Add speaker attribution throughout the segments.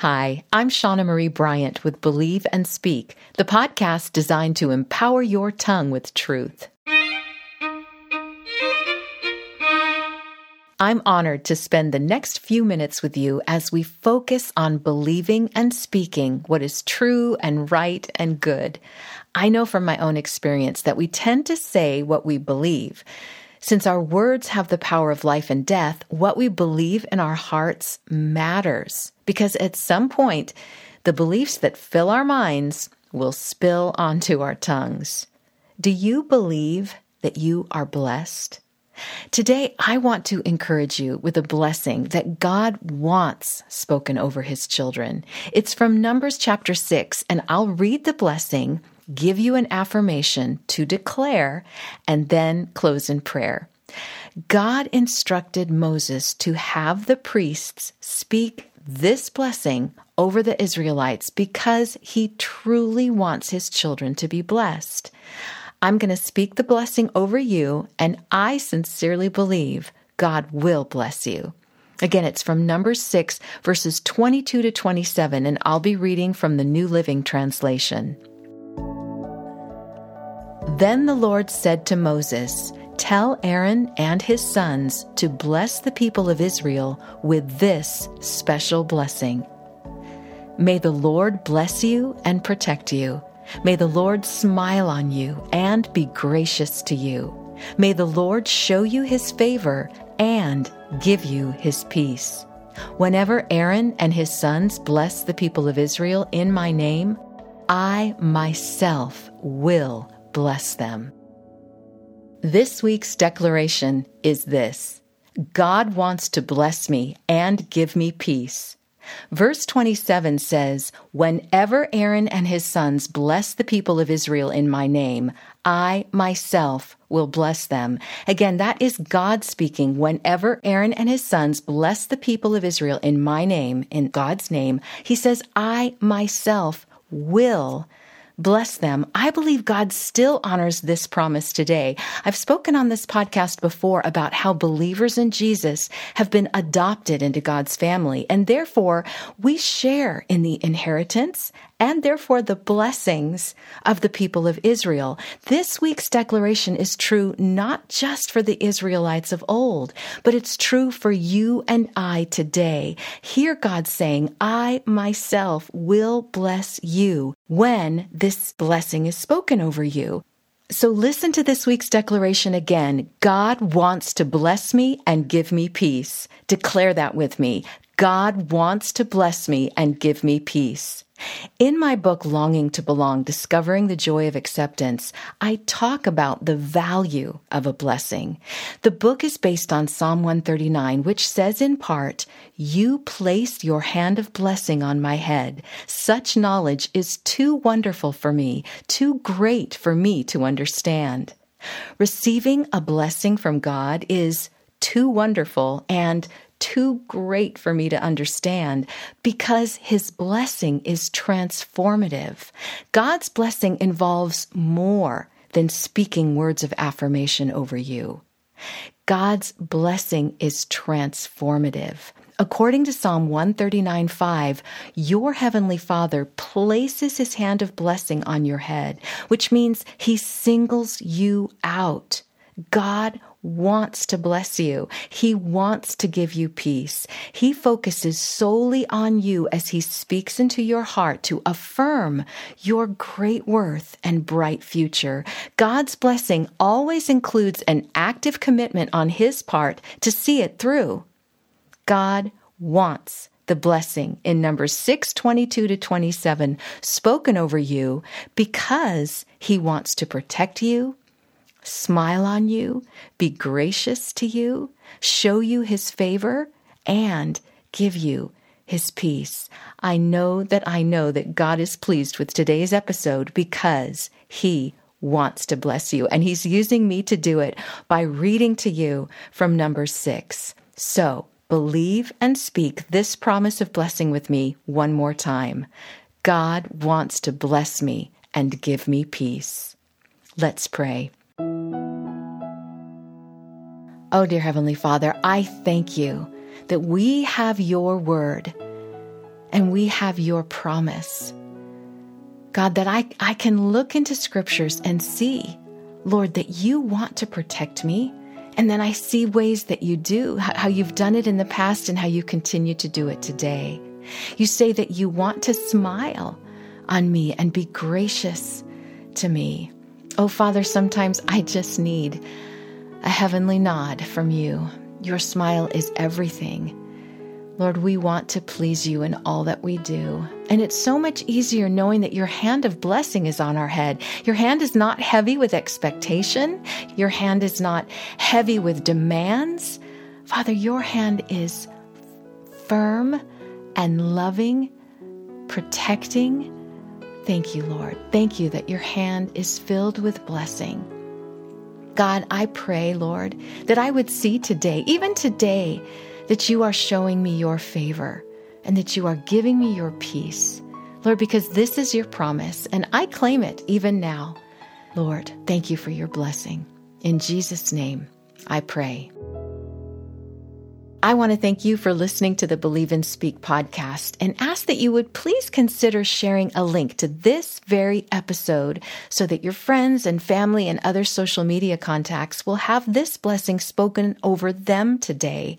Speaker 1: Hi, I'm Shauna Marie Bryant with Believe and Speak, the podcast designed to empower your tongue with truth. I'm honored to spend the next few minutes with you as we focus on believing and speaking what is true and right and good. I know from my own experience that we tend to say what we believe. Since our words have the power of life and death, what we believe in our hearts matters because at some point, the beliefs that fill our minds will spill onto our tongues. Do you believe that you are blessed? Today, I want to encourage you with a blessing that God wants spoken over his children. It's from Numbers chapter 6, and I'll read the blessing give you an affirmation to declare, and then close in prayer. God instructed Moses to have the priests speak this blessing over the Israelites because he truly wants his children to be blessed. I'm going to speak the blessing over you, and I sincerely believe God will bless you. Again, it's from Numbers 6, verses 22 to 27, and I'll be reading from the New Living Translation. Then the Lord said to Moses, Tell Aaron and his sons to bless the people of Israel with this special blessing. May the Lord bless you and protect you. May the Lord smile on you and be gracious to you. May the Lord show you his favor and give you his peace. Whenever Aaron and his sons bless the people of Israel in my name, I myself will bless them. This week's declaration is this God wants to bless me and give me peace. Verse 27 says, Whenever Aaron and his sons bless the people of Israel in my name, I myself will bless them. Again, that is God speaking. Whenever Aaron and his sons bless the people of Israel in my name, in God's name, he says, I myself will bless them. I believe God still honors this promise today. I've spoken on this podcast before about how believers in Jesus have been adopted into God's family, and therefore we share in the inheritance and therefore the blessings of the people of Israel. This week's declaration is true not just for the Israelites of old, but it's true for you and I today. Hear God saying, I myself will bless you when this blessing is spoken over you. So listen to this week's declaration again. God wants to bless me and give me peace. Declare that with me. God wants to bless me and give me peace. In my book, Longing to Belong Discovering the Joy of Acceptance, I talk about the value of a blessing. The book is based on Psalm 139, which says in part, You placed your hand of blessing on my head. Such knowledge is too wonderful for me, too great for me to understand. Receiving a blessing from God is too wonderful and too great for me to understand because his blessing is transformative. God's blessing involves more than speaking words of affirmation over you. God's blessing is transformative. According to Psalm 139 5, your heavenly Father places his hand of blessing on your head, which means he singles you out. God wants to bless you. He wants to give you peace. He focuses solely on you as he speaks into your heart to affirm your great worth and bright future. God's blessing always includes an active commitment on his part to see it through. God wants the blessing in Numbers 6 22 to 27 spoken over you because he wants to protect you smile on you, be gracious to you, show you his favor, and give you his peace. I know that I know that God is pleased with today's episode because he wants to bless you, and he's using me to do it by reading to you from number six. So, believe and speak this promise of blessing with me one more time. God wants to bless me and give me peace. Let's pray. Oh, dear Heavenly Father, I thank you that we have your word and we have your promise. God, that I, I can look into scriptures and see, Lord, that you want to protect me. And then I see ways that you do, how you've done it in the past and how you continue to do it today. You say that you want to smile on me and be gracious to me. Oh, Father, sometimes I just need a heavenly nod from you. Your smile is everything. Lord, we want to please you in all that we do. And it's so much easier knowing that your hand of blessing is on our head. Your hand is not heavy with expectation. Your hand is not heavy with demands. Father, your hand is firm and loving, protecting. Thank you, Lord. Thank you that your hand is filled with blessing. God, I pray, Lord, that I would see today, even today, that you are showing me your favor and that you are giving me your peace. Lord, because this is your promise and I claim it even now. Lord, thank you for your blessing. In Jesus' name, I pray. I want to thank you for listening to the Believe and Speak podcast and ask that you would please consider sharing a link to this very episode so that your friends and family and other social media contacts will have this blessing spoken over them today.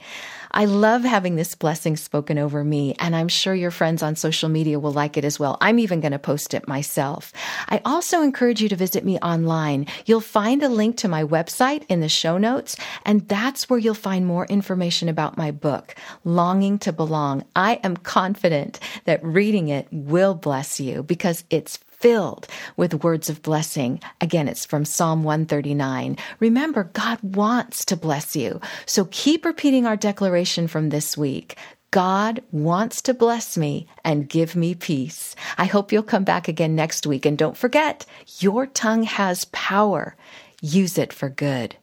Speaker 1: I love having this blessing spoken over me, and I'm sure your friends on social media will like it as well. I'm even going to post it myself. I also encourage you to visit me online. You'll find a link to my website in the show notes, and that's where you'll find more information about my book, Longing to Belong. I am confident that reading it will bless you because it's filled with words of blessing. Again, it's from Psalm 139. Remember, God wants to bless you. So keep repeating our declaration from this week. God wants to bless me and give me peace. I hope you'll come back again next week. And don't forget, your tongue has power. Use it for good.